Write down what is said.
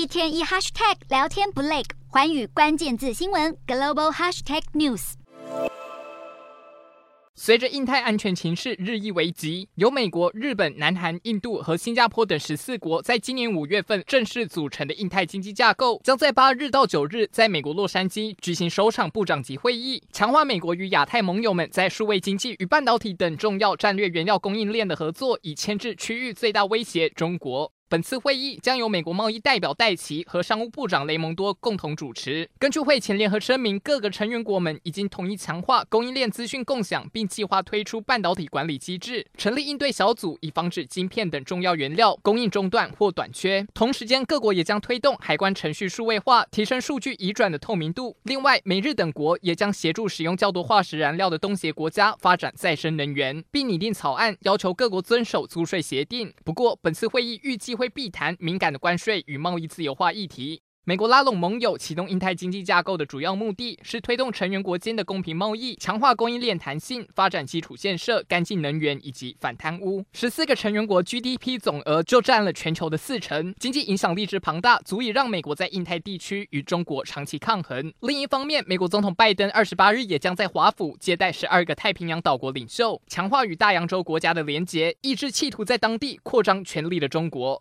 一天一 hashtag 聊天不累，环宇关键字新闻 global hashtag news。随着印太安全情势日益危急，由美国、日本、南韩、印度和新加坡等十四国在今年五月份正式组成的印太经济架构，将在八日到九日在美国洛杉矶举行首场部长级会议，强化美国与亚太盟友们在数位经济与半导体等重要战略原料供应链的合作，以牵制区域最大威胁中国。本次会议将由美国贸易代表戴琪和商务部长雷蒙多共同主持。根据会前联合声明，各个成员国们已经同意强化供应链资讯共享，并计划推出半导体管理机制，成立应对小组，以防止晶片等重要原料供应中断或短缺。同时间，各国也将推动海关程序数位化，提升数据移转的透明度。另外，美日等国也将协助使用较多化石燃料的东协国家发展再生能源，并拟定草案，要求各国遵守租税协定。不过，本次会议预计会避谈敏感的关税与贸易自由化议题。美国拉拢盟友启动印太经济架构的主要目的是推动成员国间的公平贸易，强化供应链弹性，发展基础建设、干净能源以及反贪污。十四个成员国 GDP 总额就占了全球的四成，经济影响力之庞大，足以让美国在印太地区与中国长期抗衡。另一方面，美国总统拜登二十八日也将在华府接待十二个太平洋岛国领袖，强化与大洋洲国家的连结，抑制企图在当地扩张权力的中国。